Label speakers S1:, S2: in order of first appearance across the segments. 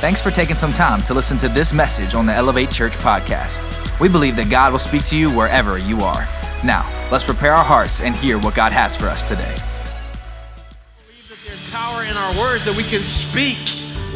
S1: Thanks for taking some time to listen to this message on the Elevate Church podcast. We believe that God will speak to you wherever you are. Now, let's prepare our hearts and hear what God has for us today.
S2: I believe that there's power in our words that we can speak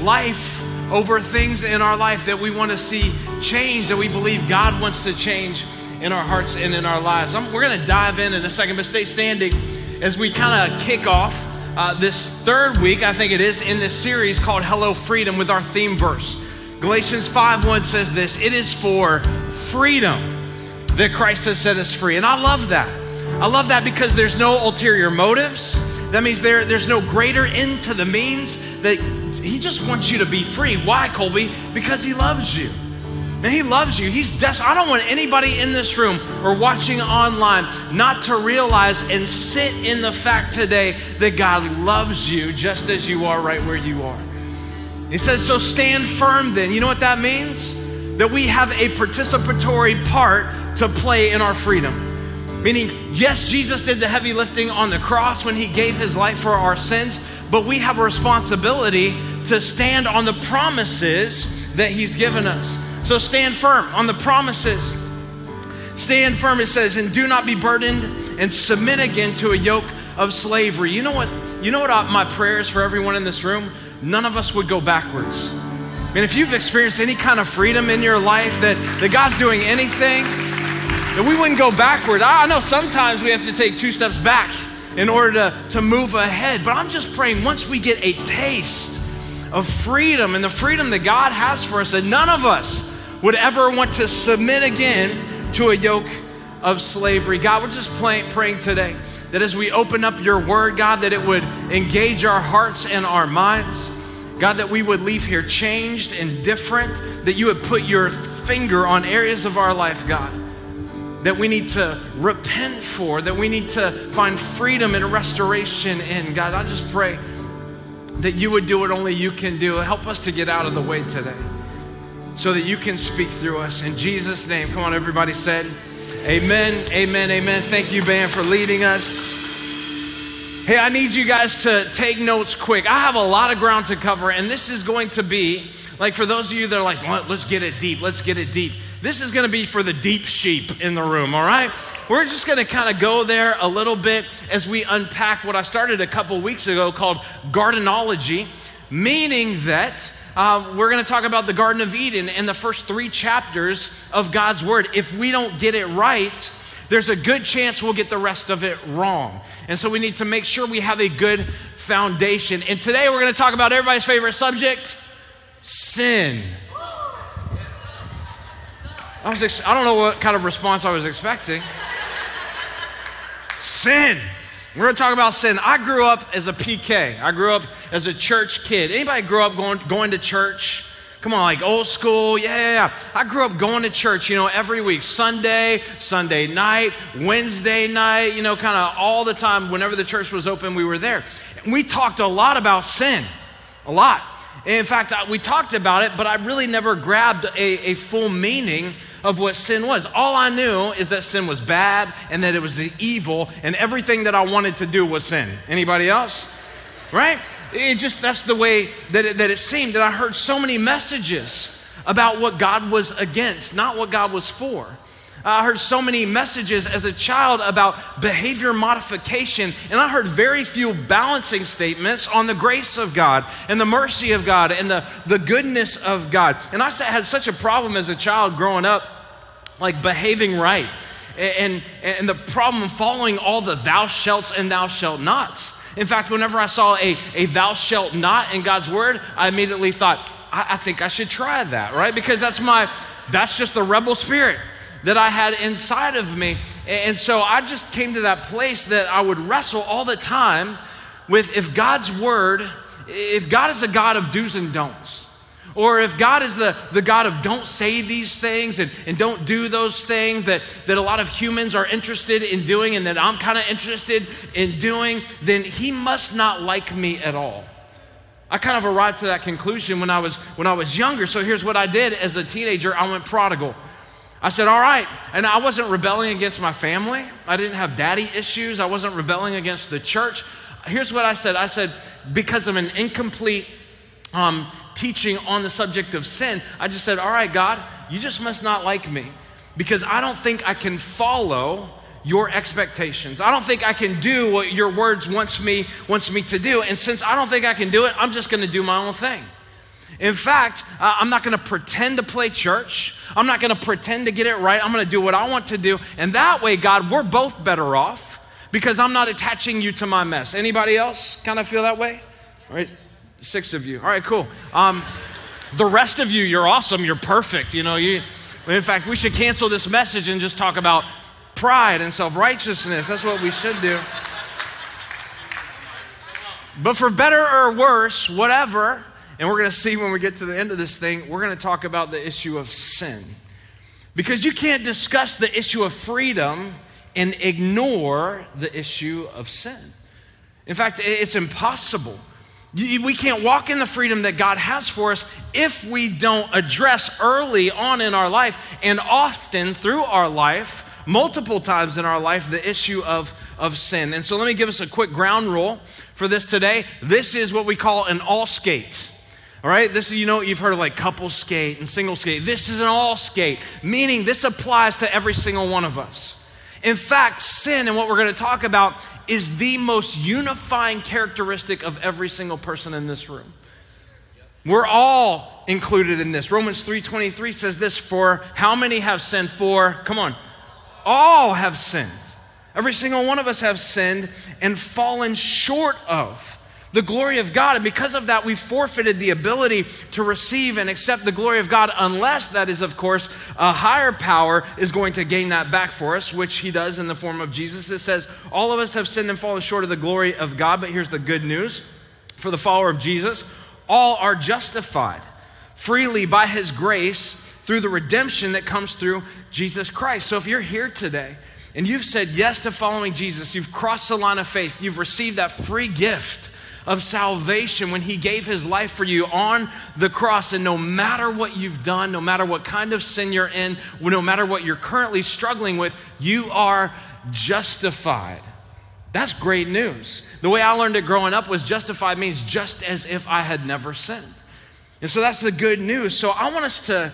S2: life over things in our life that we want to see change, that we believe God wants to change in our hearts and in our lives. I'm, we're going to dive in in a second, but stay standing as we kind of kick off uh, this third week, I think it is, in this series called Hello Freedom with our theme verse. Galatians 5 1 says this It is for freedom that Christ has set us free. And I love that. I love that because there's no ulterior motives. That means there, there's no greater end to the means that He just wants you to be free. Why, Colby? Because He loves you. And He loves you. He's desperate. I don't want anybody in this room or watching online not to realize and sit in the fact today that God loves you just as you are right where you are. He says, So stand firm then. You know what that means? That we have a participatory part to play in our freedom. Meaning, yes, Jesus did the heavy lifting on the cross when he gave his life for our sins, but we have a responsibility to stand on the promises that he's given us. So stand firm on the promises. Stand firm, it says, and do not be burdened and submit again to a yoke of slavery. You know what? You know what my prayer is for everyone in this room? None of us would go backwards. And if you've experienced any kind of freedom in your life, that, that God's doing anything, that we wouldn't go backward. I know sometimes we have to take two steps back in order to, to move ahead, but I'm just praying once we get a taste of freedom and the freedom that God has for us, that none of us would ever want to submit again to a yoke of slavery. God, we're just playing, praying today that as we open up your word, God, that it would engage our hearts and our minds. God, that we would leave here changed and different, that you would put your finger on areas of our life, God, that we need to repent for, that we need to find freedom and restoration in. God, I just pray that you would do what only you can do. Help us to get out of the way today so that you can speak through us. In Jesus' name, come on, everybody said, Amen, amen, amen. Thank you, Ben, for leading us. Hey, I need you guys to take notes quick. I have a lot of ground to cover, and this is going to be like for those of you that are like, let's get it deep, let's get it deep. This is going to be for the deep sheep in the room, all right? We're just going to kind of go there a little bit as we unpack what I started a couple weeks ago called gardenology, meaning that uh, we're going to talk about the Garden of Eden and the first three chapters of God's Word. If we don't get it right, there's a good chance we'll get the rest of it wrong. And so we need to make sure we have a good foundation. And today we're going to talk about everybody's favorite subject sin. I, was ex- I don't know what kind of response I was expecting. sin. We're going to talk about sin. I grew up as a PK. I grew up as a church kid. Anybody grew up going, going to church? Come on, like old school. Yeah, yeah, yeah. I grew up going to church, you know, every week Sunday, Sunday night, Wednesday night, you know, kind of all the time. Whenever the church was open, we were there. And we talked a lot about sin, a lot. In fact, we talked about it, but I really never grabbed a, a full meaning of what sin was. All I knew is that sin was bad and that it was evil, and everything that I wanted to do was sin. Anybody else? Right? It just, that's the way that it, that it seemed. That I heard so many messages about what God was against, not what God was for. I heard so many messages as a child about behavior modification, and I heard very few balancing statements on the grace of God and the mercy of God and the, the goodness of God. And I had such a problem as a child growing up, like behaving right, and, and the problem following all the thou shalt and thou shalt nots. In fact, whenever I saw a, a thou shalt not in God's word, I immediately thought, I, I think I should try that, right? Because that's my, that's just the rebel spirit that I had inside of me. And so I just came to that place that I would wrestle all the time with if God's word, if God is a God of do's and don'ts, or if God is the, the God of don't say these things and, and don't do those things that, that a lot of humans are interested in doing and that I'm kind of interested in doing, then He must not like me at all. I kind of arrived to that conclusion when I was when I was younger. So here's what I did as a teenager. I went prodigal. I said, all right. And I wasn't rebelling against my family. I didn't have daddy issues. I wasn't rebelling against the church. Here's what I said I said, because of an incomplete um, teaching on the subject of sin, I just said, All right, God, you just must not like me because I don't think I can follow your expectations. I don't think I can do what your words wants me wants me to do. And since I don't think I can do it, I'm just going to do my own thing. In fact, I'm not to pretend to play church. I'm not to pretend to get it right. I'm to do what I want to do. And that way, God, we're both better off because I'm not attaching you to my mess. Anybody else kind of feel that way? All right, six of you. All right, cool. Um, the rest of you, you're awesome. You're perfect. You know, you. In fact, we should cancel this message and just talk about pride and self righteousness. That's what we should do. But for better or worse, whatever, and we're going to see when we get to the end of this thing, we're going to talk about the issue of sin. Because you can't discuss the issue of freedom and ignore the issue of sin. In fact, it's impossible. We can't walk in the freedom that God has for us if we don't address early on in our life and often through our life, multiple times in our life, the issue of, of sin. And so let me give us a quick ground rule for this today. This is what we call an all skate. All right, this is, you know, you've heard of like couple skate and single skate. This is an all skate, meaning this applies to every single one of us. In fact, sin and what we're going to talk about is the most unifying characteristic of every single person in this room. We're all included in this. Romans 3:23 says this for how many have sinned for come on. All have sinned. Every single one of us have sinned and fallen short of the glory of God. And because of that, we forfeited the ability to receive and accept the glory of God, unless that is, of course, a higher power is going to gain that back for us, which He does in the form of Jesus. It says, All of us have sinned and fallen short of the glory of God. But here's the good news for the follower of Jesus all are justified freely by His grace through the redemption that comes through Jesus Christ. So if you're here today, and you've said yes to following Jesus, you've crossed the line of faith, you've received that free gift of salvation when He gave His life for you on the cross. And no matter what you've done, no matter what kind of sin you're in, no matter what you're currently struggling with, you are justified. That's great news. The way I learned it growing up was justified means just as if I had never sinned. And so that's the good news. So I want us to,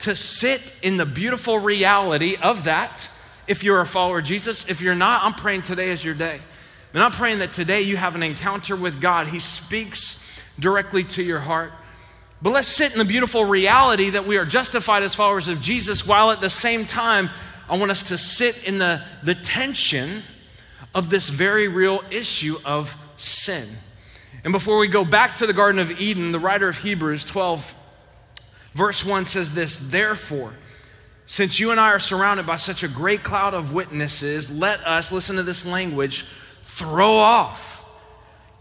S2: to sit in the beautiful reality of that. If you're a follower of Jesus, if you're not, I'm praying today is your day. And I'm praying that today you have an encounter with God. He speaks directly to your heart. But let's sit in the beautiful reality that we are justified as followers of Jesus, while at the same time, I want us to sit in the, the tension of this very real issue of sin. And before we go back to the Garden of Eden, the writer of Hebrews 12, verse 1 says this Therefore, since you and I are surrounded by such a great cloud of witnesses, let us, listen to this language, throw off,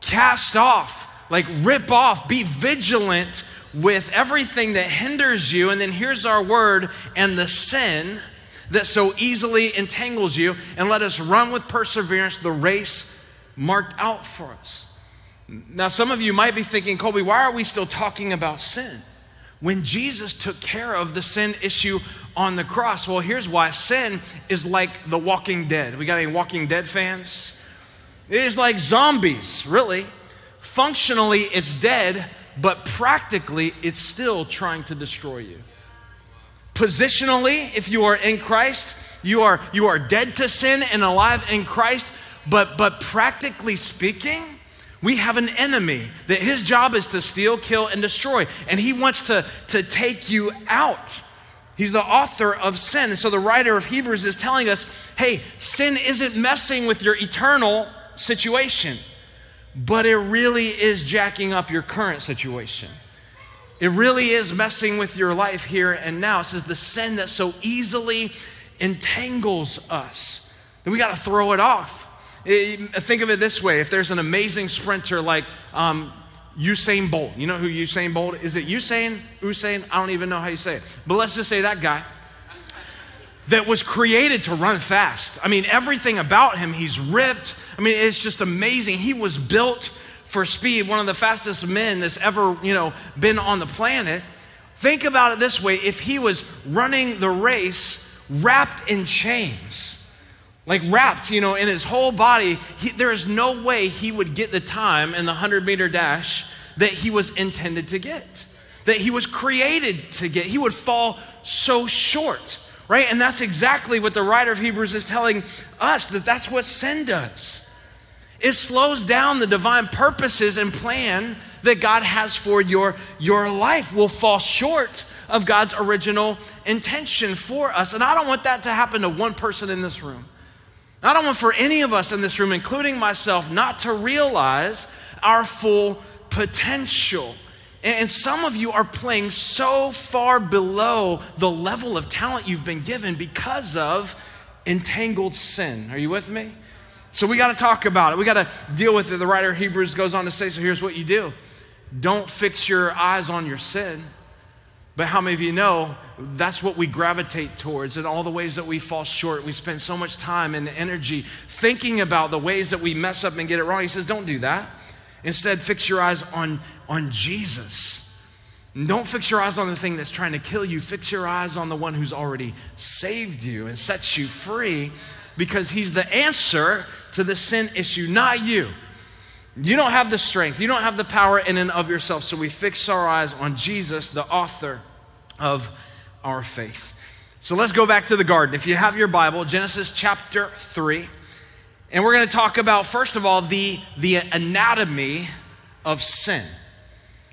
S2: cast off, like rip off, be vigilant with everything that hinders you. And then here's our word and the sin that so easily entangles you, and let us run with perseverance the race marked out for us. Now, some of you might be thinking, Colby, why are we still talking about sin? When Jesus took care of the sin issue on the cross. Well, here's why sin is like the walking dead. We got any walking dead fans? It is like zombies, really. Functionally, it's dead, but practically, it's still trying to destroy you. Positionally, if you are in Christ, you are, you are dead to sin and alive in Christ, but, but practically speaking, we have an enemy that his job is to steal, kill, and destroy. And he wants to, to take you out. He's the author of sin. And so the writer of Hebrews is telling us hey, sin isn't messing with your eternal situation, but it really is jacking up your current situation. It really is messing with your life here and now. It says the sin that so easily entangles us that we got to throw it off. It, think of it this way if there's an amazing sprinter like um, Usain Bolt, you know who Usain Bolt is? It Usain? Usain? I don't even know how you say it. But let's just say that guy that was created to run fast. I mean, everything about him, he's ripped. I mean, it's just amazing. He was built for speed, one of the fastest men that's ever, you know, been on the planet. Think about it this way if he was running the race wrapped in chains, like wrapped, you know, in his whole body, he, there is no way he would get the time in the 100 meter dash that he was intended to get. that he was created to get. He would fall so short, right? And that's exactly what the writer of Hebrews is telling us that that's what sin does. It slows down the divine purposes and plan that God has for your, your life. Will fall short of God's original intention for us. And I don't want that to happen to one person in this room. I don't want for any of us in this room, including myself, not to realize our full potential. And some of you are playing so far below the level of talent you've been given because of entangled sin. Are you with me? So we got to talk about it. We got to deal with it. The writer of Hebrews goes on to say, so here's what you do. Don't fix your eyes on your sin. But how many of you know that's what we gravitate towards in all the ways that we fall short? We spend so much time and energy thinking about the ways that we mess up and get it wrong. He says, don't do that. Instead, fix your eyes on, on Jesus. And don't fix your eyes on the thing that's trying to kill you. Fix your eyes on the one who's already saved you and sets you free because he's the answer to the sin issue, not you. You don't have the strength, you don't have the power in and of yourself. So we fix our eyes on Jesus, the author of our faith. So let's go back to the garden. If you have your Bible, Genesis chapter 3, and we're going to talk about, first of all, the, the anatomy of sin,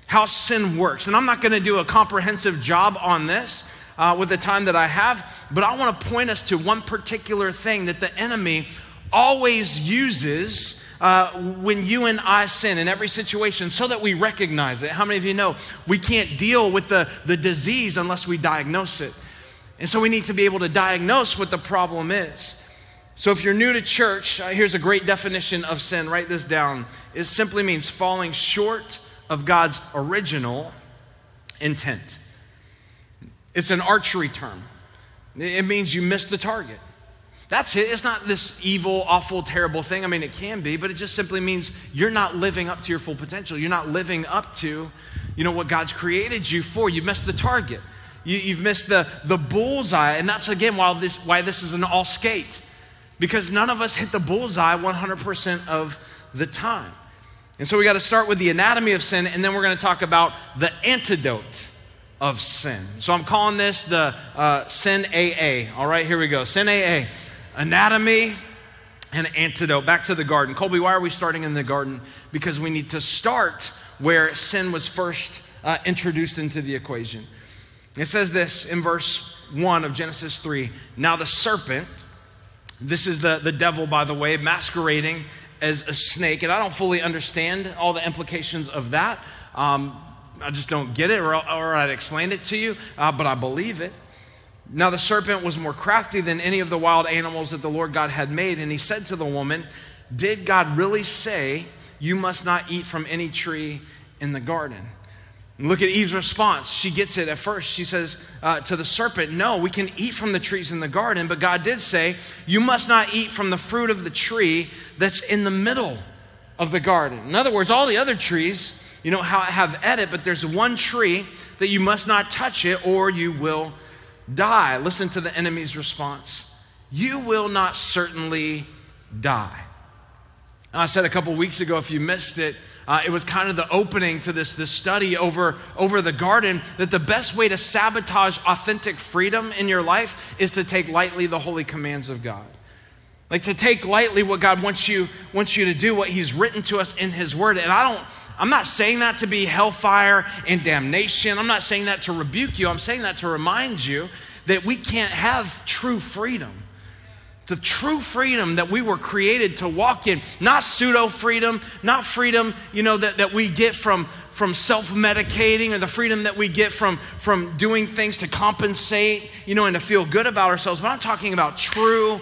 S2: how sin works. And I'm not going to do a comprehensive job on this uh, with the time that I have, but I want to point us to one particular thing that the enemy always uses uh, when you and I sin in every situation so that we recognize it. How many of you know we can't deal with the, the disease unless we diagnose it? And so we need to be able to diagnose what the problem is. So if you're new to church, uh, here's a great definition of sin. Write this down. It simply means falling short of God's original intent. It's an archery term. It means you miss the target. That's it. It's not this evil, awful, terrible thing. I mean, it can be, but it just simply means you're not living up to your full potential. You're not living up to, you know, what God's created you for. You missed the target. You, have missed the, the bullseye. And that's, again, why this, why this is an all skate. Because none of us hit the bullseye 100% of the time. And so we got to start with the anatomy of sin, and then we're going to talk about the antidote of sin. So I'm calling this the uh, Sin AA. All right, here we go. Sin AA anatomy and antidote. Back to the garden. Colby, why are we starting in the garden? Because we need to start where sin was first uh, introduced into the equation. It says this in verse 1 of Genesis 3 Now the serpent, this is the, the devil, by the way, masquerading as a snake. And I don't fully understand all the implications of that. Um, I just don't get it, or, or I'd explain it to you, uh, but I believe it. Now the serpent was more crafty than any of the wild animals that the Lord God had made, and he said to the woman, Did God really say you must not eat from any tree in the garden? Look at Eve's response. She gets it at first. She says uh, to the serpent, No, we can eat from the trees in the garden, but God did say, You must not eat from the fruit of the tree that's in the middle of the garden. In other words, all the other trees, you know, how have edit, but there's one tree that you must not touch it or you will die. Listen to the enemy's response You will not certainly die. I said a couple weeks ago, if you missed it, uh, it was kind of the opening to this, this study over, over the garden that the best way to sabotage authentic freedom in your life is to take lightly the holy commands of God. Like to take lightly what God wants you, wants you to do, what He's written to us in His Word. And I don't, I'm not saying that to be hellfire and damnation. I'm not saying that to rebuke you. I'm saying that to remind you that we can't have true freedom. The true freedom that we were created to walk in, not pseudo freedom, not freedom, you know, that, that we get from, from self-medicating or the freedom that we get from, from doing things to compensate, you know, and to feel good about ourselves. But I'm talking about true,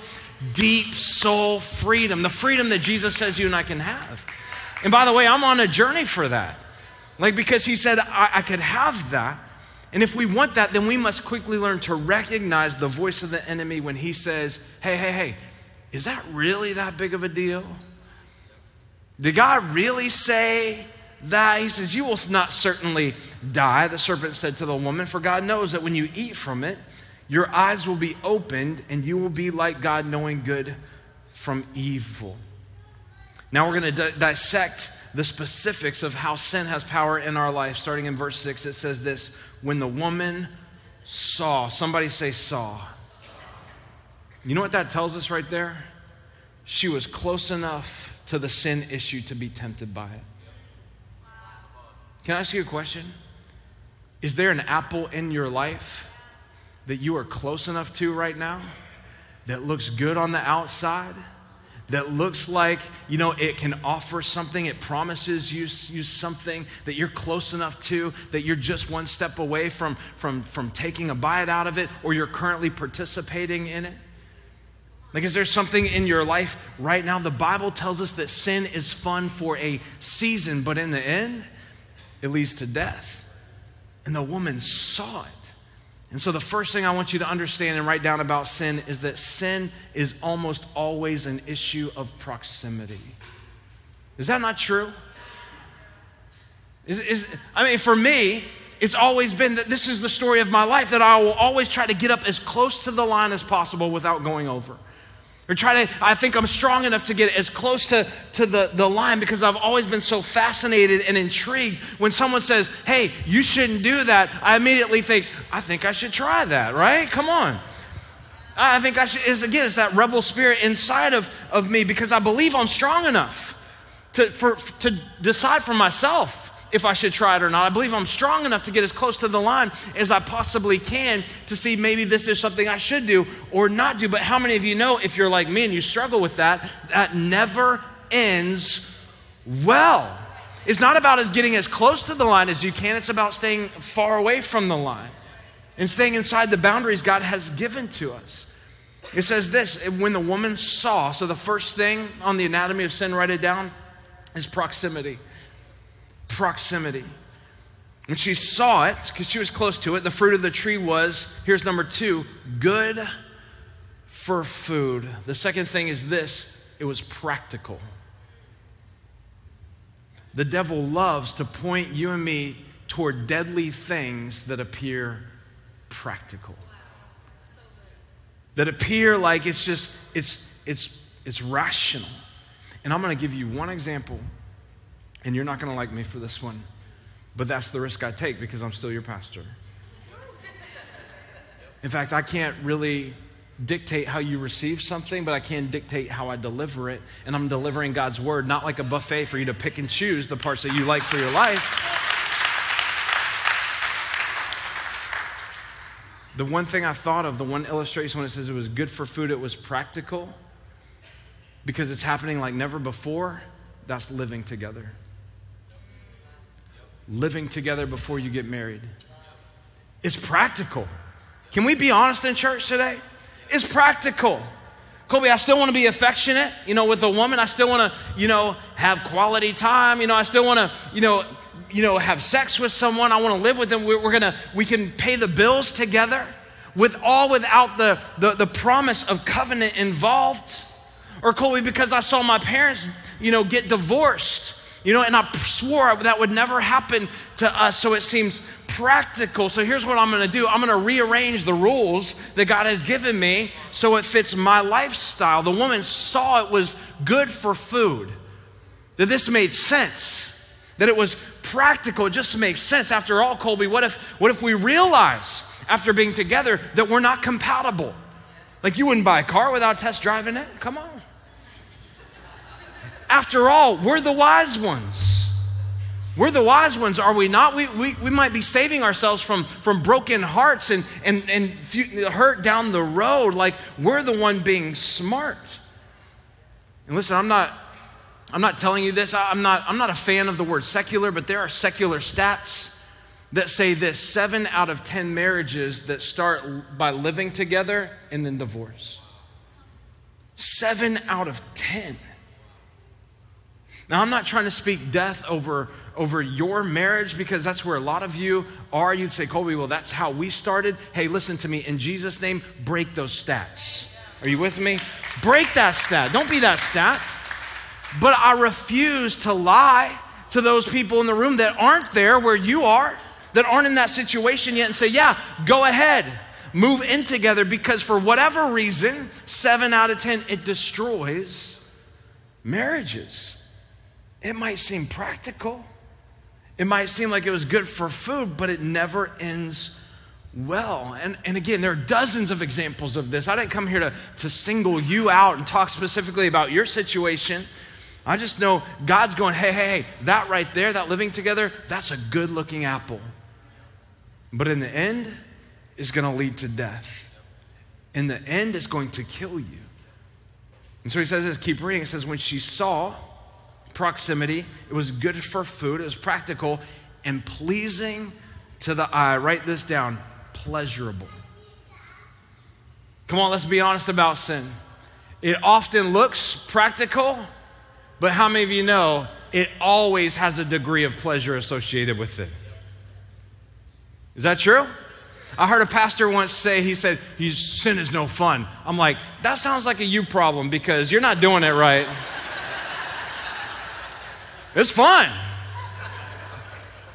S2: deep soul freedom, the freedom that Jesus says you and I can have. And by the way, I'm on a journey for that. Like, because he said I, I could have that. And if we want that, then we must quickly learn to recognize the voice of the enemy when he says, hey, hey, hey, is that really that big of a deal? Did God really say that? He says, You will not certainly die, the serpent said to the woman, for God knows that when you eat from it, your eyes will be opened and you will be like God, knowing good from evil. Now we're going to d- dissect the specifics of how sin has power in our life. Starting in verse 6, it says this When the woman saw, somebody say, saw. You know what that tells us right there? She was close enough to the sin issue to be tempted by it. Can I ask you a question? Is there an apple in your life that you are close enough to right now that looks good on the outside? That looks like, you know, it can offer something, it promises you, you something that you're close enough to, that you're just one step away from, from, from taking a bite out of it, or you're currently participating in it? Like, is there something in your life right now? The Bible tells us that sin is fun for a season, but in the end, it leads to death. And the woman saw it. And so, the first thing I want you to understand and write down about sin is that sin is almost always an issue of proximity. Is that not true? Is, is, I mean, for me, it's always been that this is the story of my life that I will always try to get up as close to the line as possible without going over. Or try to, I think I'm strong enough to get as close to, to the, the line because I've always been so fascinated and intrigued. When someone says, hey, you shouldn't do that, I immediately think, I think I should try that, right? Come on. I think I should, is again, it's that rebel spirit inside of, of me because I believe I'm strong enough to, for, to decide for myself if I should try it or not. I believe I'm strong enough to get as close to the line as I possibly can to see maybe this is something I should do or not do. But how many of you know if you're like me and you struggle with that, that never ends well? It's not about us getting as close to the line as you can, it's about staying far away from the line and staying inside the boundaries God has given to us. It says this when the woman saw, so the first thing on the anatomy of sin, write it down, is proximity proximity. When she saw it, because she was close to it, the fruit of the tree was, here's number two, good for food. The second thing is this it was practical. The devil loves to point you and me toward deadly things that appear practical. That appear like it's just, it's, it's, it's rational. And I'm going to give you one example and you're not going to like me for this one, but that's the risk I take because I'm still your pastor. In fact, I can't really dictate how you receive something, but I can dictate how I deliver it. And I'm delivering God's word, not like a buffet for you to pick and choose the parts that you like for your life. The one thing I thought of, the one illustration when it says it was good for food, it was practical because it's happening like never before. That's living together living together before you get married. It's practical. Can we be honest in church today? It's practical. Colby, I still want to be affectionate, you know, with a woman. I still want to, you know, have quality time. You know, I still want to, you know, you know, have sex with someone. I want to live with them. We're, we're gonna, we can pay the bills together, with all without the, the the promise of covenant involved. Or Colby, because I saw my parents, you know, get divorced you know, and I swore that would never happen to us, so it seems practical. So here's what I'm gonna do I'm gonna rearrange the rules that God has given me so it fits my lifestyle. The woman saw it was good for food, that this made sense, that it was practical. It just makes sense. After all, Colby, what if, what if we realize after being together that we're not compatible? Like you wouldn't buy a car without test driving it? Come on. After all, we're the wise ones. We're the wise ones, are we not? We, we, we might be saving ourselves from, from broken hearts and, and, and hurt down the road. Like we're the one being smart. And listen, I'm not, I'm not telling you this. I'm not, I'm not a fan of the word secular, but there are secular stats that say this seven out of 10 marriages that start by living together and then divorce. Seven out of 10. Now, I'm not trying to speak death over, over your marriage because that's where a lot of you are. You'd say, Colby, well, that's how we started. Hey, listen to me. In Jesus' name, break those stats. Are you with me? Break that stat. Don't be that stat. But I refuse to lie to those people in the room that aren't there where you are, that aren't in that situation yet, and say, yeah, go ahead. Move in together because for whatever reason, seven out of 10, it destroys marriages. It might seem practical. It might seem like it was good for food, but it never ends well. And, and again, there are dozens of examples of this. I didn't come here to, to single you out and talk specifically about your situation. I just know God's going, hey, hey, hey, that right there, that living together, that's a good looking apple. But in the end, is going to lead to death. In the end, it's going to kill you. And so he says this, keep reading. It says, when she saw proximity, it was good for food, it was practical and pleasing to the eye. Write this down pleasurable. Come on, let's be honest about sin. It often looks practical, but how many of you know it always has a degree of pleasure associated with it? Is that true? I heard a pastor once say, he said, sin is no fun. I'm like, that sounds like a you problem because you're not doing it right. It's fun.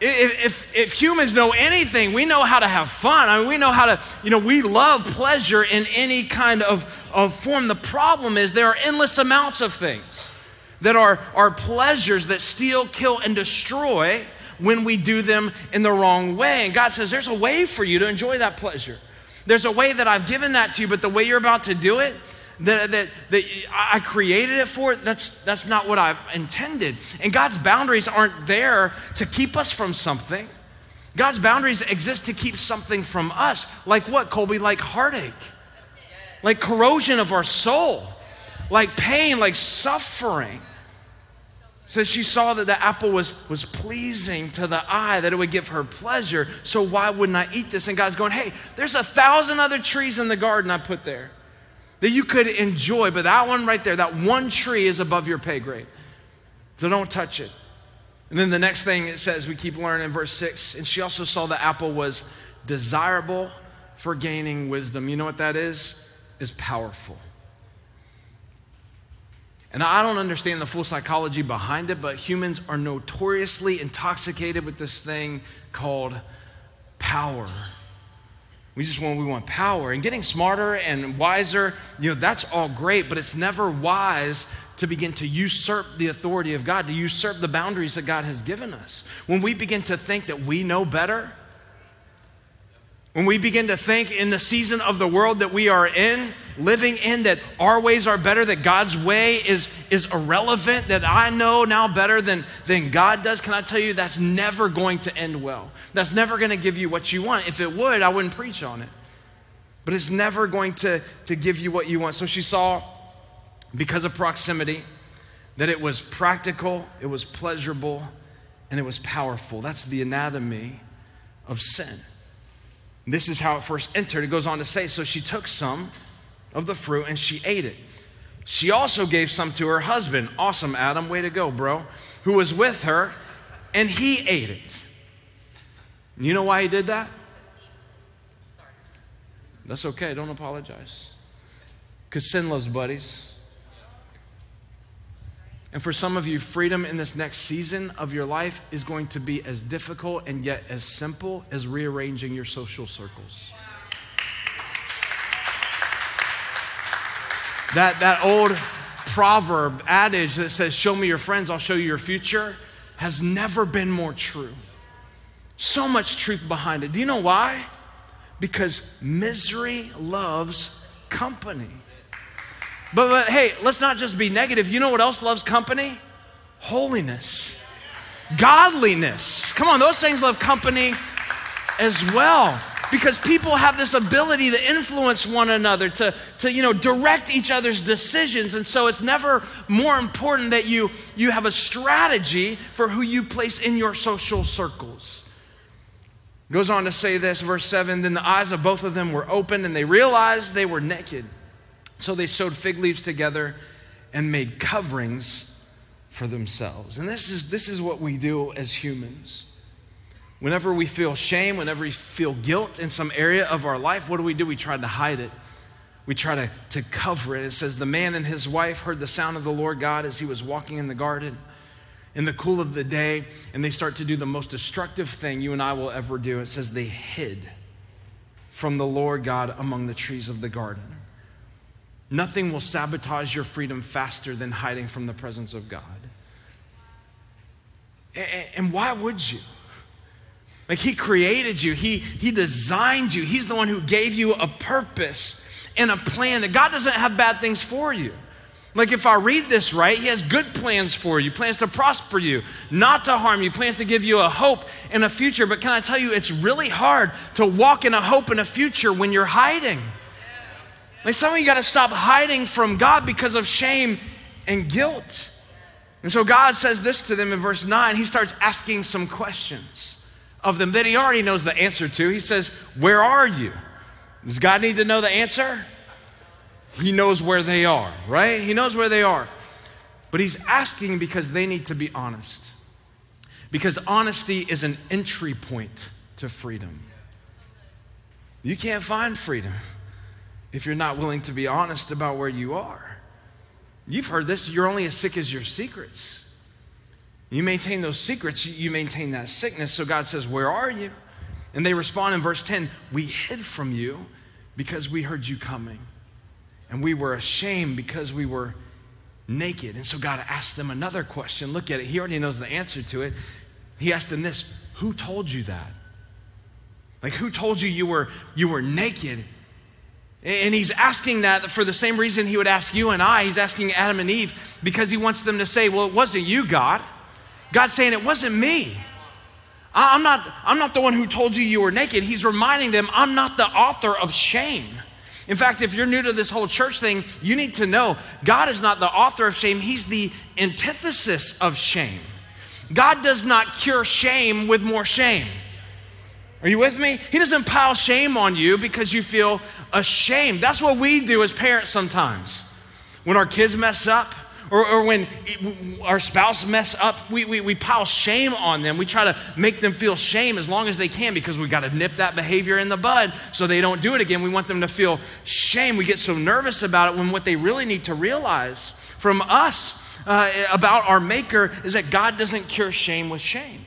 S2: If, if, if, humans know anything, we know how to have fun. I mean, we know how to, you know, we love pleasure in any kind of, of form. The problem is there are endless amounts of things that are, are pleasures that steal, kill, and destroy when we do them in the wrong way. And God says, There's a way for you to enjoy that pleasure. There's a way that I've given that to you, but the way you're about to do it, that, that, that I created it for, that's, that's not what I intended. And God's boundaries aren't there to keep us from something. God's boundaries exist to keep something from us. Like what, Colby? Like heartache, like corrosion of our soul, like pain, like suffering So she saw that the apple was, was pleasing to the eye, that it would give her pleasure. So why wouldn't I eat this? And God's going, hey, there's a thousand other trees in the garden I put there that you could enjoy, but that one right there, that one tree is above your pay grade. So don't touch it. And then the next thing it says, we keep learning in verse six, and she also saw the apple was desirable for gaining wisdom. You know what that is? Is powerful. And I don't understand the full psychology behind it, but humans are notoriously intoxicated with this thing called power. We just want we want power and getting smarter and wiser, you know, that's all great, but it's never wise to begin to usurp the authority of God, to usurp the boundaries that God has given us. When we begin to think that we know better, when we begin to think in the season of the world that we are in, living in, that our ways are better, that God's way is, is irrelevant, that I know now better than, than God does, can I tell you that's never going to end well? That's never going to give you what you want. If it would, I wouldn't preach on it. But it's never going to, to give you what you want. So she saw, because of proximity, that it was practical, it was pleasurable, and it was powerful. That's the anatomy of sin. This is how it first entered. It goes on to say, So she took some of the fruit and she ate it. She also gave some to her husband. Awesome, Adam. Way to go, bro. Who was with her, and he ate it. You know why he did that? That's okay. Don't apologize. Because sin loves buddies. And for some of you, freedom in this next season of your life is going to be as difficult and yet as simple as rearranging your social circles. That, that old proverb, adage that says, Show me your friends, I'll show you your future, has never been more true. So much truth behind it. Do you know why? Because misery loves company. But, but hey, let's not just be negative. You know what else loves company? Holiness, godliness. Come on, those things love company as well because people have this ability to influence one another to, to you know direct each other's decisions and so it's never more important that you you have a strategy for who you place in your social circles goes on to say this verse 7 then the eyes of both of them were opened and they realized they were naked so they sewed fig leaves together and made coverings for themselves. And this is, this is what we do as humans. Whenever we feel shame, whenever we feel guilt in some area of our life, what do we do? We try to hide it. We try to, to cover it. It says, The man and his wife heard the sound of the Lord God as he was walking in the garden in the cool of the day, and they start to do the most destructive thing you and I will ever do. It says, They hid from the Lord God among the trees of the garden. Nothing will sabotage your freedom faster than hiding from the presence of God. And why would you? Like he created you, he, he designed you, he's the one who gave you a purpose and a plan that God doesn't have bad things for you. Like if I read this right, he has good plans for you, plans to prosper you, not to harm you, plans to give you a hope and a future. But can I tell you, it's really hard to walk in a hope and a future when you're hiding. Like some of you got to stop hiding from God because of shame and guilt. And so God says this to them in verse 9. He starts asking some questions of them that he already knows the answer to. He says, Where are you? Does God need to know the answer? He knows where they are, right? He knows where they are. But he's asking because they need to be honest. Because honesty is an entry point to freedom. You can't find freedom if you're not willing to be honest about where you are. You've heard this you're only as sick as your secrets. You maintain those secrets, you maintain that sickness. So God says, Where are you? And they respond in verse 10 We hid from you because we heard you coming. And we were ashamed because we were naked. And so God asked them another question. Look at it. He already knows the answer to it. He asked them this Who told you that? Like, who told you you were, you were naked? And he's asking that for the same reason he would ask you and I. He's asking Adam and Eve because he wants them to say, Well, it wasn't you, God. God's saying, It wasn't me. I'm not, I'm not the one who told you you were naked. He's reminding them, I'm not the author of shame. In fact, if you're new to this whole church thing, you need to know God is not the author of shame, He's the antithesis of shame. God does not cure shame with more shame. Are you with me? He doesn't pile shame on you because you feel ashamed. That's what we do as parents sometimes. When our kids mess up, or, or when our spouse mess up, we, we, we pile shame on them. We try to make them feel shame as long as they can because we got to nip that behavior in the bud so they don't do it again. We want them to feel shame. We get so nervous about it when what they really need to realize from us uh, about our Maker is that God doesn't cure shame with shame.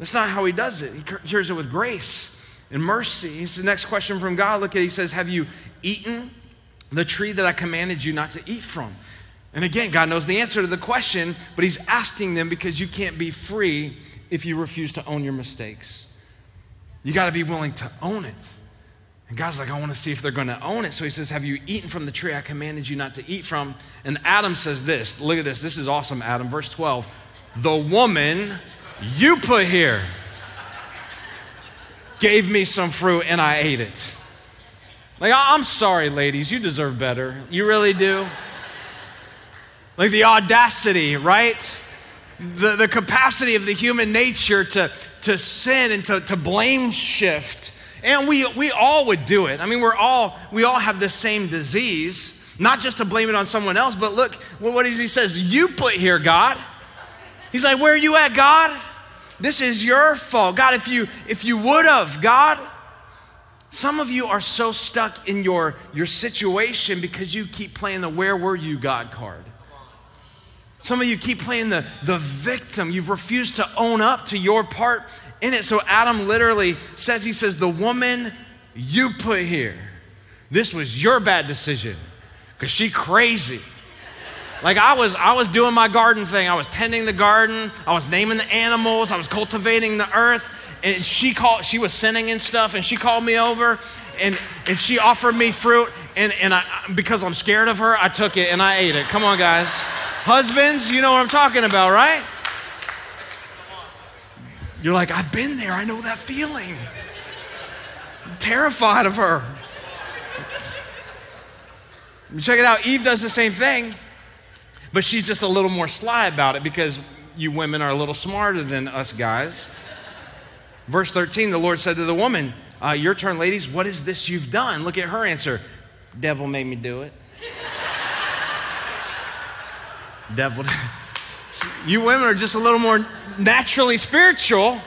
S2: That's not how He does it. He cures it with grace and mercy. It's the next question from God. Look at it. He says, Have you eaten the tree that I commanded you not to eat from? And again, God knows the answer to the question, but He's asking them because you can't be free if you refuse to own your mistakes. You got to be willing to own it. And God's like, I want to see if they're going to own it. So He says, Have you eaten from the tree I commanded you not to eat from? And Adam says this look at this. This is awesome, Adam. Verse 12 The woman you put here gave me some fruit and I ate it. Like, I'm sorry, ladies, you deserve better. You really do. Like the audacity, right? The, the capacity of the human nature to, to sin and to, to blame shift. And we, we all would do it. I mean, we're all, we all have the same disease, not just to blame it on someone else, but look what he says, you put here, God. He's like, where are you at, God? This is your fault. God, if you, if you would have, God, some of you are so stuck in your, your situation because you keep playing the where were you, God card. Some of you keep playing the, the victim. You've refused to own up to your part in it. So Adam literally says, he says, the woman you put here, this was your bad decision because she crazy. Like I was, I was doing my garden thing. I was tending the garden. I was naming the animals. I was cultivating the earth. And she called, she was sinning and stuff. And she called me over and, and she offered me fruit. And, and I, because I'm scared of her, I took it and I ate it. Come on, guys. Husbands, you know what I'm talking about, right? You're like, I've been there. I know that feeling. I'm terrified of her. Check it out. Eve does the same thing, but she's just a little more sly about it because you women are a little smarter than us guys. Verse 13, the Lord said to the woman, uh, Your turn, ladies. What is this you've done? Look at her answer. Devil made me do it. devil. you women are just a little more naturally spiritual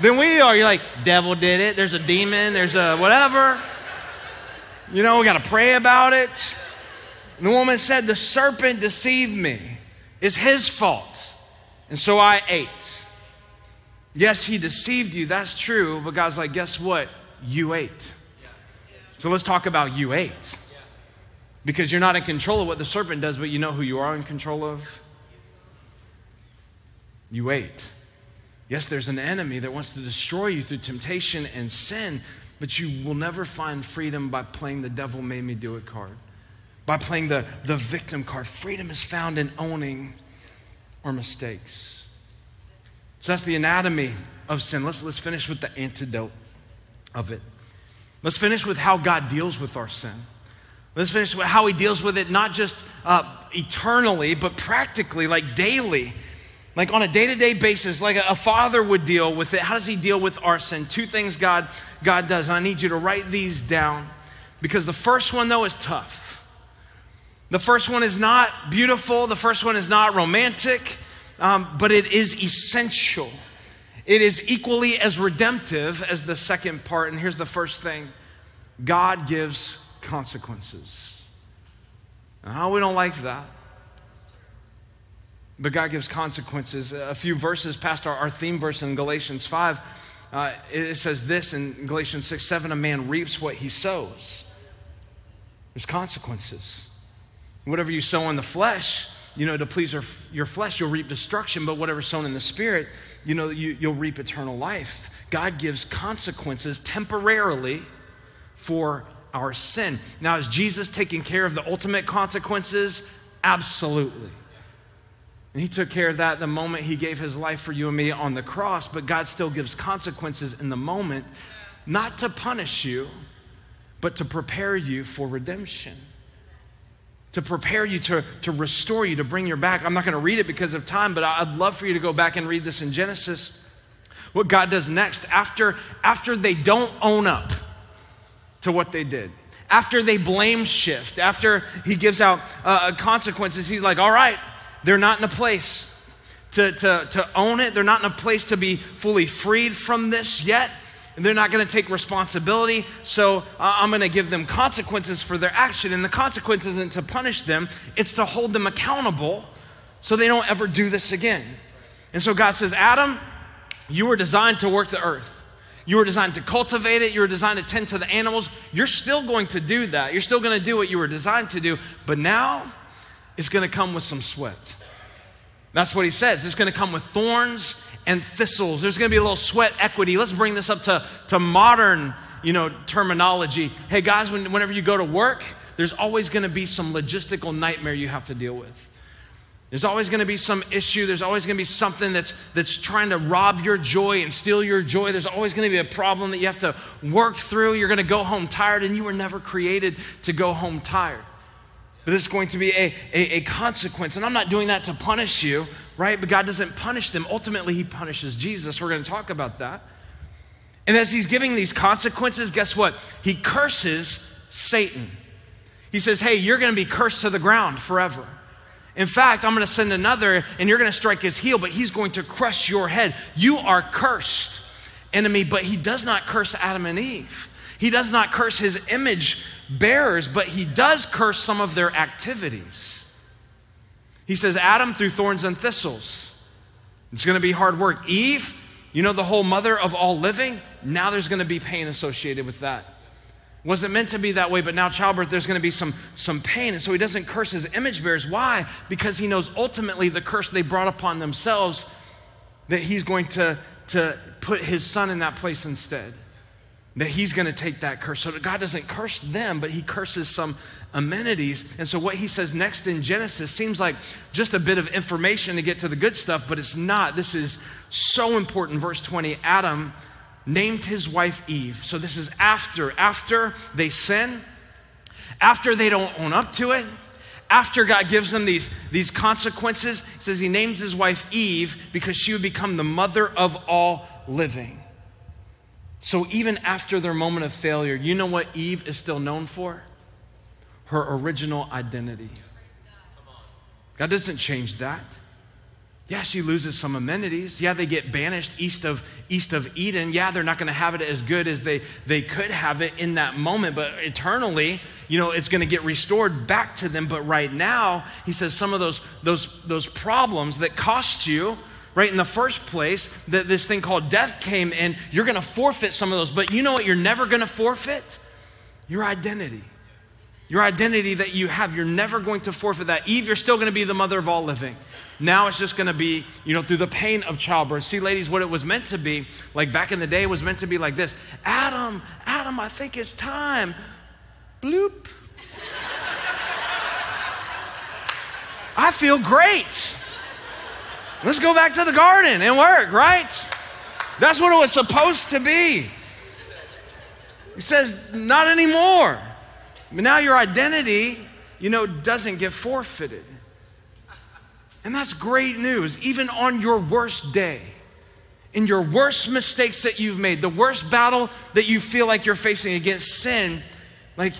S2: than we are. You're like, devil did it. There's a demon. There's a whatever. You know, we got to pray about it. And the woman said, The serpent deceived me. It's his fault. And so I ate. Yes, he deceived you. That's true. But God's like, Guess what? You ate. So let's talk about you ate. Because you're not in control of what the serpent does, but you know who you are in control of? You ate. Yes, there's an enemy that wants to destroy you through temptation and sin, but you will never find freedom by playing the devil made me do it card, by playing the, the victim card. Freedom is found in owning our mistakes. So that's the anatomy of sin. Let's, let's finish with the antidote of it. Let's finish with how God deals with our sin. Let's finish with how He deals with it, not just uh, eternally, but practically, like daily like on a day-to-day basis like a, father would deal with it how does he deal with our sin two things god god does and i need you to write these down because the first one though is tough the first one is not beautiful the first one is not romantic um, but it is essential it is equally as redemptive as the second part and here's the first thing god gives consequences now we don't like that but God gives consequences. A few verses past our, our theme verse in Galatians 5, uh, it says this in Galatians 6 7 a man reaps what he sows. There's consequences. Whatever you sow in the flesh, you know, to please your, flesh, you'll reap destruction, but whatever sown in the spirit, you know, you, you'll reap eternal life. God gives consequences temporarily for our sin. Now, is Jesus taking care of the ultimate consequences? Absolutely. And he took care of that the moment he gave his life for you and me on the cross, but God still gives consequences in the moment, not to punish you, but to prepare you for redemption. To prepare you, to, to restore you, to bring you back. I'm not going to read it because of time, but I'd love for you to go back and read this in Genesis. What God does next after, after they don't own up to what they did after they blame shift, after he gives out uh, consequences, he's like, all right, they're not in a place to, to, to own it. They're not in a place to be fully freed from this yet. They're not going to take responsibility. So uh, I'm going to give them consequences for their action. And the consequence isn't to punish them, it's to hold them accountable so they don't ever do this again. And so God says, Adam, you were designed to work the earth. You were designed to cultivate it. You were designed to tend to the animals. You're still going to do that. You're still going to do what you were designed to do. But now it's going to come with some sweat. That's what he says. It's going to come with thorns and thistles. There's going to be a little sweat equity. Let's bring this up to, to modern, you know, terminology. Hey guys, when, whenever you go to work, there's always going to be some logistical nightmare you have to deal with. There's always going to be some issue. There's always going to be something that's, that's trying to rob your joy and steal your joy. There's always going to be a problem that you have to work through. You're going to go home tired, and you were never created to go home tired. But this is going to be a, a, a, consequence. And I'm not doing that to punish you, right? But God doesn't punish them. Ultimately, He punishes Jesus. We're going to talk about that. And as He's giving these consequences, guess what? He curses Satan. He says, Hey, you're going to be cursed to the ground forever. In fact, I'm going to send another, and you're going to strike his heel, but he's going to crush your head. You are cursed, enemy, but he does not curse Adam and Eve. He does not curse his image bearers, but he does curse some of their activities. He says, Adam through thorns and thistles. It's going to be hard work. Eve, you know, the whole mother of all living, now there's going to be pain associated with that. Wasn't meant to be that way, but now childbirth, there's going to be some, some pain. And so he doesn't curse his image bearers. Why? Because he knows ultimately the curse they brought upon themselves, that he's going to, to put his son in that place instead that he's going to take that curse. So God doesn't curse them, but he curses some amenities. And so what he says next in Genesis seems like just a bit of information to get to the good stuff, but it's not. This is so important. Verse 20 Adam named his wife Eve. So this is after, after they sin, after they don't own up to it. After God gives them these, these consequences, he says he names his wife Eve because she would become the mother of all living. So even after their moment of failure, you know what Eve is still known for? Her original identity. God doesn't change that. Yeah, she loses some amenities. Yeah, they get banished east of east of Eden. Yeah, they're not going to have it as good as they they could have it in that moment, but eternally, you know, it's going to get restored back to them. But right now, he says some of those those those problems that cost you right? In the first place, that this thing called death came in, you're going to forfeit some of those. But you know what you're never going to forfeit? Your identity. Your identity that you have, you're never going to forfeit that. Eve, you're still going to be the mother of all living. Now it's just going to be, you know, through the pain of childbirth. See, ladies, what it was meant to be, like back in the day, it was meant to be like this Adam, Adam, I think it's time. Bloop. I feel great. Let's go back to the garden and work, right? That's what it was supposed to be. He says, not anymore. But now your identity, you know, doesn't get forfeited. And that's great news, even on your worst day, in your worst mistakes that you've made, the worst battle that you feel like you're facing against sin, like,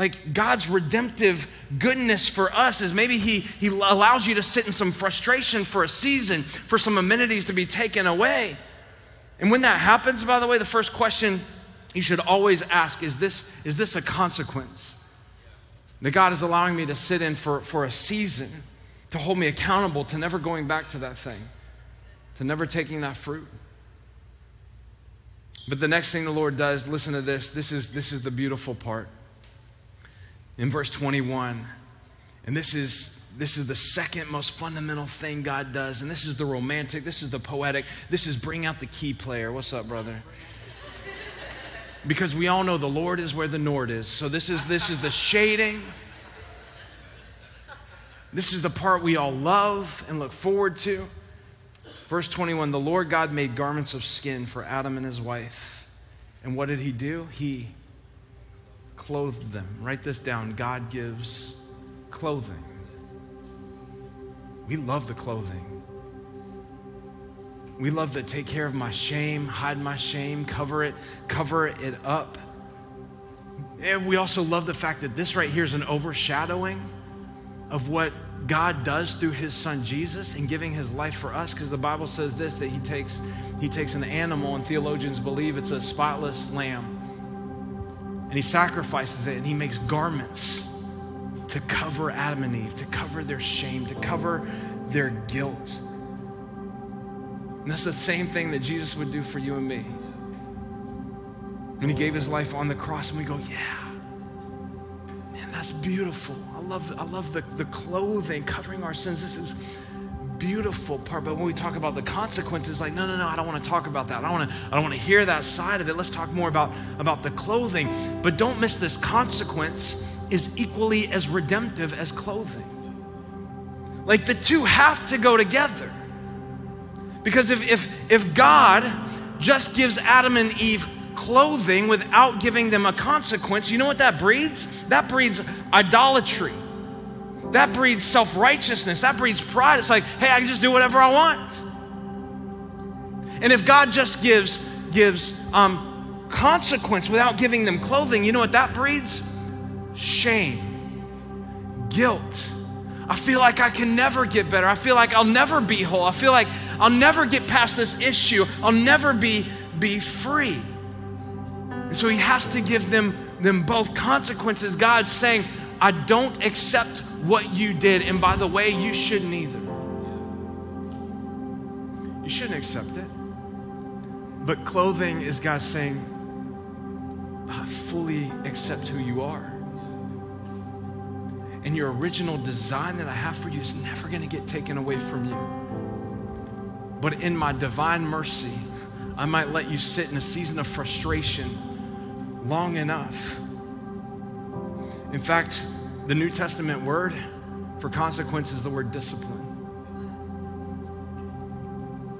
S2: like God's redemptive goodness for us is maybe he, he allows you to sit in some frustration for a season, for some amenities to be taken away. And when that happens, by the way, the first question you should always ask is this, is this a consequence? That God is allowing me to sit in for, for a season to hold me accountable to never going back to that thing, to never taking that fruit. But the next thing the Lord does, listen to this. This is, this is the beautiful part. In verse 21, and this is, this is the second most fundamental thing God does, and this is the romantic, this is the poetic, this is bring out the key player. What's up, brother? because we all know the Lord is where the Nord is. So this is this is the shading. This is the part we all love and look forward to. Verse 21 The Lord God made garments of skin for Adam and his wife. And what did he do? He clothed them. Write this down God gives clothing. We love the clothing. We love to take care of my shame, hide my shame, cover it, cover it up. And we also love the fact that this right here is an overshadowing of what God does through his son Jesus in giving his life for us because the Bible says this that he takes he takes an animal and theologians believe it's a spotless lamb and he sacrifices it and he makes garments to cover Adam and Eve to cover their shame to cover their guilt and that's the same thing that Jesus would do for you and me. When he gave his life on the cross, and we go, yeah, man, that's beautiful. I love, I love the, the clothing covering our sins. This is beautiful part. But when we talk about the consequences, like, no, no, no, I don't want to talk about that. I don't want to, I don't want to hear that side of it. Let's talk more about, about the clothing. But don't miss this consequence is equally as redemptive as clothing. Like the two have to go together. Because if, if, if God just gives Adam and Eve clothing without giving them a consequence, you know what that breeds? That breeds idolatry. That breeds self righteousness. That breeds pride. It's like, hey, I can just do whatever I want. And if God just gives, gives um, consequence without giving them clothing, you know what that breeds? Shame, guilt. I feel like I can never get better. I feel like I'll never be whole. I feel like I'll never get past this issue. I'll never be, be free. And so he has to give them, them both consequences. God's saying, I don't accept what you did. And by the way, you shouldn't either. You shouldn't accept it. But clothing is God saying, I fully accept who you are. And your original design that I have for you is never going to get taken away from you. But in my divine mercy, I might let you sit in a season of frustration long enough. In fact, the New Testament word for consequence is the word discipline.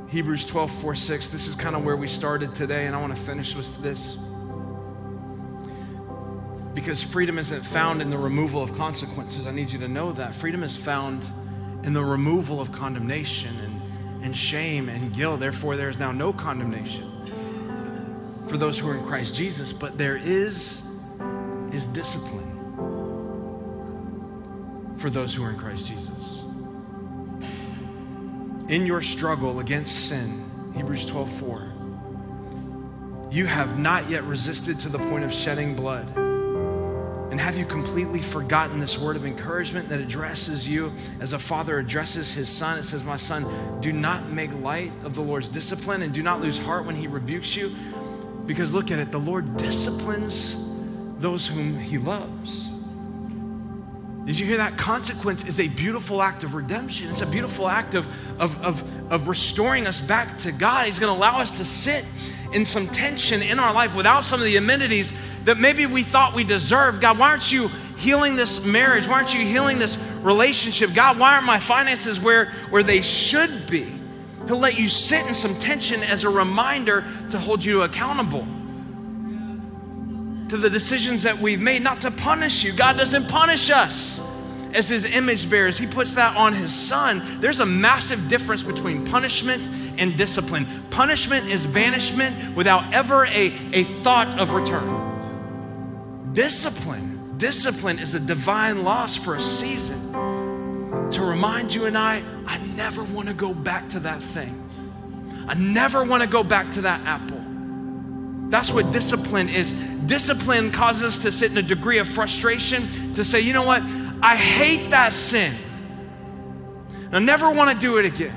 S2: Hebrews 12, 4, 6. This is kind of where we started today, and I want to finish with this. Because freedom isn't found in the removal of consequences. I need you to know that. Freedom is found in the removal of condemnation and and shame and guilt. Therefore, there is now no condemnation for those who are in Christ Jesus, but there is is discipline for those who are in Christ Jesus. In your struggle against sin, Hebrews 12, 4, you have not yet resisted to the point of shedding blood and have you completely forgotten this word of encouragement that addresses you as a father addresses his son? It says, My son, do not make light of the Lord's discipline and do not lose heart when he rebukes you. Because look at it, the Lord disciplines those whom he loves. Did you hear that? Consequence is a beautiful act of redemption. It's a beautiful act of, of, of, of restoring us back to God. He's going to allow us to sit in some tension in our life without some of the amenities that maybe we thought we deserved. God, why aren't you healing this marriage? Why aren't you healing this relationship? God, why aren't my finances where, where they should be? He'll let you sit in some tension as a reminder to hold you accountable to the decisions that we've made, not to punish you. God doesn't punish us as his image bearers, he puts that on his son. There's a massive difference between punishment and discipline. Punishment is banishment without ever a, a thought of return. Discipline, discipline is a divine loss for a season to remind you and I, I never want to go back to that thing. I never want to go back to that apple. That's what discipline is. Discipline causes us to sit in a degree of frustration to say, you know what? I hate that sin. I never want to do it again.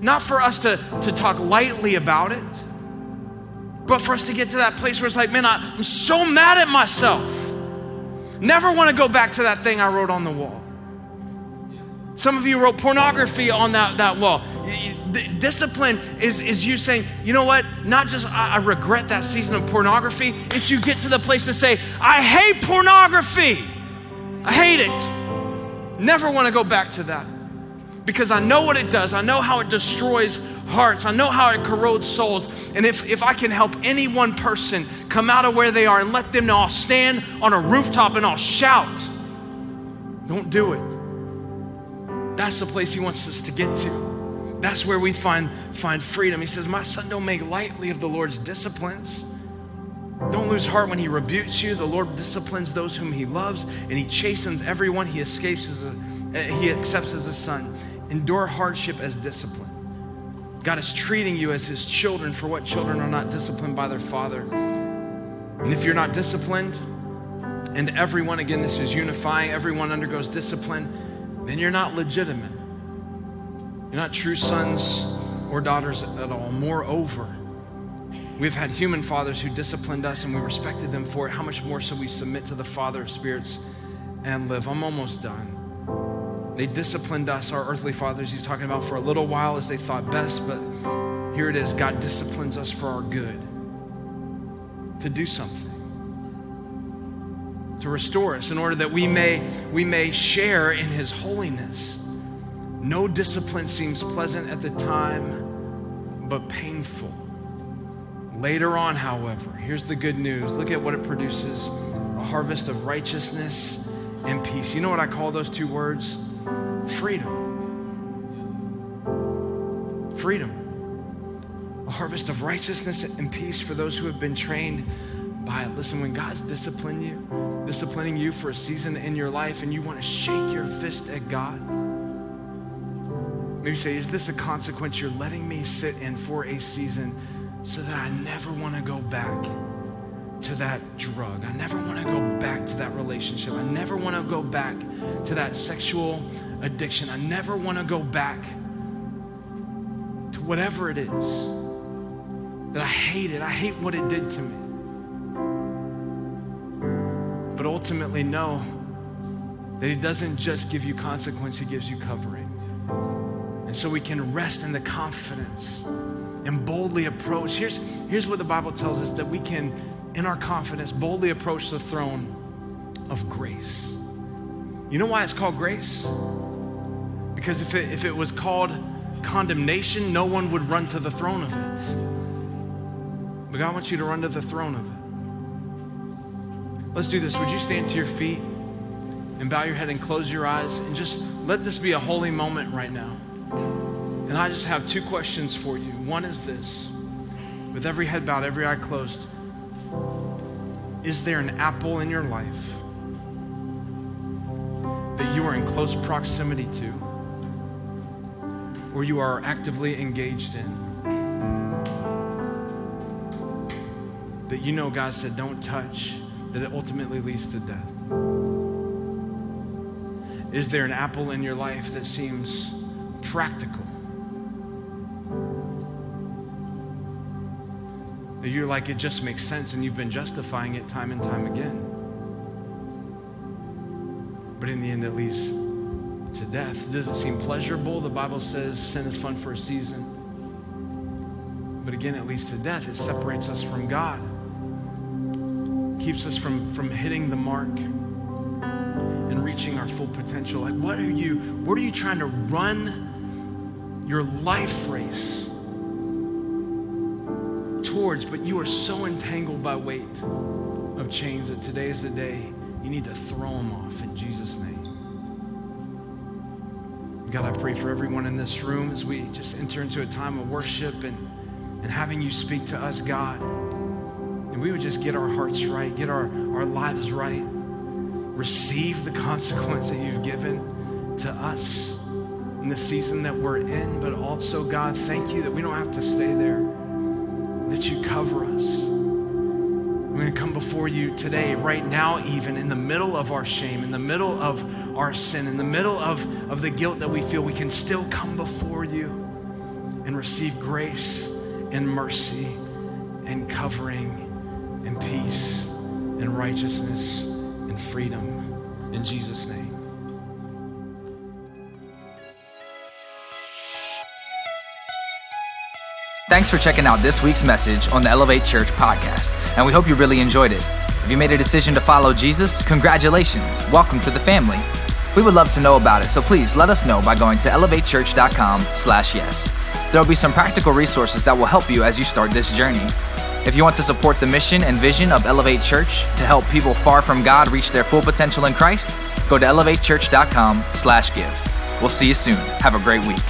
S2: Not for us to, to talk lightly about it, but for us to get to that place where it's like, man, I, I'm so mad at myself. Never want to go back to that thing I wrote on the wall. Some of you wrote pornography on that, that wall. Discipline is, is you saying, you know what? Not just I, I regret that season of pornography, it's you get to the place to say, I hate pornography. I hate it. Never want to go back to that because I know what it does. I know how it destroys hearts. I know how it corrodes souls. And if, if I can help any one person come out of where they are and let them know I'll stand on a rooftop and I'll shout, don't do it. That's the place he wants us to get to. That's where we find, find freedom. He says, My son, don't make lightly of the Lord's disciplines. Don't lose heart when he rebukes you. The Lord disciplines those whom he loves, and he chastens everyone he escapes as a, eh, he accepts as a son. Endure hardship as discipline. God is treating you as his children for what children are not disciplined by their father. And if you're not disciplined, and everyone, again, this is unifying, everyone undergoes discipline, then you're not legitimate. You're not true sons or daughters at all. Moreover, we've had human fathers who disciplined us and we respected them for it. How much more so we submit to the Father of spirits and live? I'm almost done. They disciplined us, our earthly fathers, he's talking about for a little while as they thought best, but here it is God disciplines us for our good to do something to restore us in order that we may, we may share in his holiness. No discipline seems pleasant at the time, but painful. Later on, however, here's the good news. Look at what it produces a harvest of righteousness and peace. You know what I call those two words? Freedom. Freedom. A harvest of righteousness and peace for those who have been trained by it. Listen, when God's disciplining you, disciplining you for a season in your life and you want to shake your fist at God, maybe say, Is this a consequence you're letting me sit in for a season so that I never want to go back to that drug? I never want to go back to that relationship. I never want to go back to that sexual addiction. I never want to go back to whatever it is that I hate it. I hate what it did to me but ultimately know that He doesn't just give you consequence, He gives you covering. And so we can rest in the confidence and boldly approach. Here's, here's what the Bible tells us that we can, in our confidence, boldly approach the throne of grace. You know why it's called grace? Because if it, if it was called condemnation, no one would run to the throne of it. But God wants you to run to the throne of it. Let's do this. Would you stand to your feet and bow your head and close your eyes and just let this be a holy moment right now? And I just have two questions for you. One is this with every head bowed, every eye closed, is there an apple in your life that you are in close proximity to or you are actively engaged in? That you know God said, don't touch that it ultimately leads to death? Is there an apple in your life that seems practical? That you're like, it just makes sense and you've been justifying it time and time again. but in the end, it leads to death. Doesn't seem pleasurable. The Bible says sin is fun for a season. But again, it leads to death. It separates us from God, keeps us from, from hitting the mark and reaching our full potential. Like, what are you, what are you trying to run your life race towards? But you are so entangled by weight of chains that today is the day you need to throw them off in Jesus' name. God, I pray for everyone in this room as we just enter into a time of worship and, and having you speak to us, God. And we would just get our hearts right, get our, our lives right, receive the consequence that you've given to us in the season that we're in. But also, God, thank you that we don't have to stay there, that you cover us we're going to come before you today, right now, even in the middle of our shame, in the middle of our sin, in the middle of, of the guilt that we feel, we can still come before you and receive grace and mercy and covering and peace and righteousness and freedom. In Jesus' name.
S1: Thanks for checking out this week's message on the Elevate Church podcast, and we hope you really enjoyed it. If you made a decision to follow Jesus, congratulations. Welcome to the family. We would love to know about it, so please let us know by going to elevatechurch.com/yes. There'll be some practical resources that will help you as you start this journey. If you want to support the mission and vision of Elevate Church to help people far from God reach their full potential in Christ, go to elevatechurch.com/give. We'll see you soon. Have a great week.